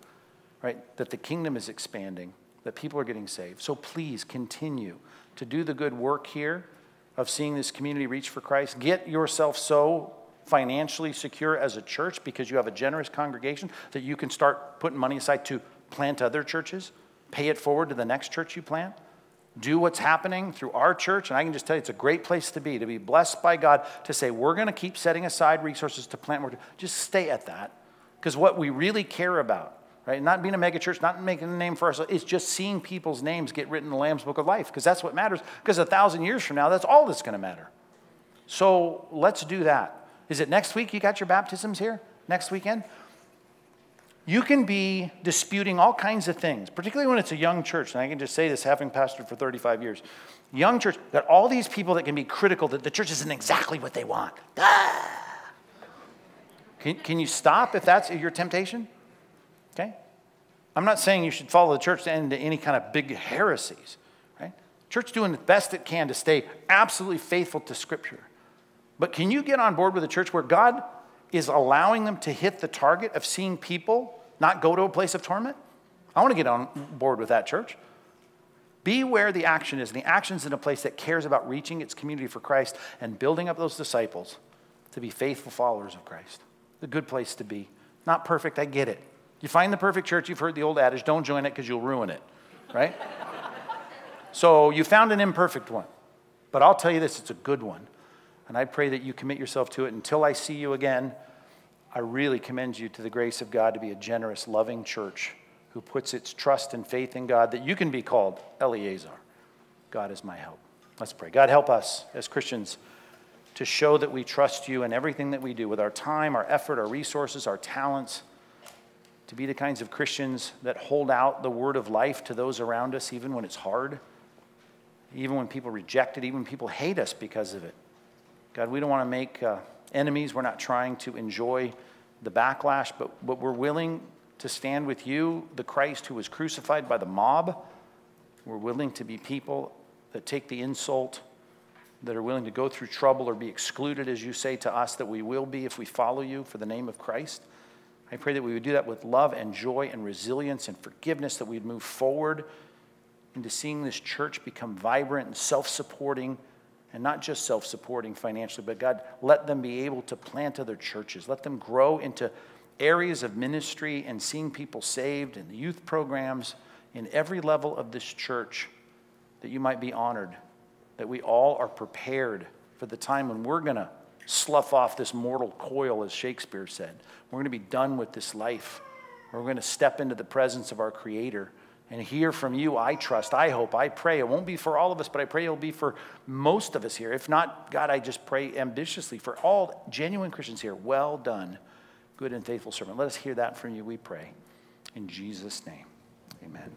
right? That the kingdom is expanding, that people are getting saved. So please continue to do the good work here of seeing this community reach for Christ. Get yourself so financially secure as a church because you have a generous congregation that you can start putting money aside to plant other churches, pay it forward to the next church you plant do what's happening through our church. And I can just tell you, it's a great place to be, to be blessed by God, to say, we're going to keep setting aside resources to plant more. Just stay at that. Because what we really care about, right, not being a megachurch, not making a name for ourselves, is just seeing people's names get written in the Lamb's Book of Life, because that's what matters. Because a thousand years from now, that's all that's going to matter. So let's do that. Is it next week you got your baptisms here? Next weekend? You can be disputing all kinds of things, particularly when it's a young church. And I can just say this having pastored for 35 years. Young church, got all these people that can be critical that the church isn't exactly what they want. Ah! Can, can you stop if that's your temptation? Okay? I'm not saying you should follow the church into any kind of big heresies, right? Church doing the best it can to stay absolutely faithful to Scripture. But can you get on board with a church where God is allowing them to hit the target of seeing people not go to a place of torment? I want to get on board with that, church. Be where the action is. And the action is in a place that cares about reaching its community for Christ and building up those disciples to be faithful followers of Christ. A good place to be. Not perfect, I get it. You find the perfect church, you've heard the old adage don't join it because you'll ruin it, right? so you found an imperfect one. But I'll tell you this it's a good one. And I pray that you commit yourself to it until I see you again. I really commend you to the grace of God to be a generous, loving church who puts its trust and faith in God that you can be called Eleazar. God is my help. Let's pray. God, help us as Christians to show that we trust you in everything that we do with our time, our effort, our resources, our talents, to be the kinds of Christians that hold out the word of life to those around us, even when it's hard, even when people reject it, even when people hate us because of it. God, we don't want to make. Uh, enemies. We're not trying to enjoy the backlash, but, but we're willing to stand with you, the Christ who was crucified by the mob. We're willing to be people that take the insult, that are willing to go through trouble or be excluded, as you say to us that we will be if we follow you for the name of Christ. I pray that we would do that with love and joy and resilience and forgiveness, that we'd move forward into seeing this church become vibrant and self supporting and not just self supporting financially, but God, let them be able to plant other churches. Let them grow into areas of ministry and seeing people saved in the youth programs, in every level of this church, that you might be honored, that we all are prepared for the time when we're going to slough off this mortal coil, as Shakespeare said. We're going to be done with this life. We're going to step into the presence of our Creator and hear from you, I trust, I hope, I pray. It won't be for all of us, but I pray it'll be for most of us here. If not, God, I just pray ambitiously for all genuine Christians here. Well done, good and faithful servant. Let us hear that from you, we pray. In Jesus' name, amen.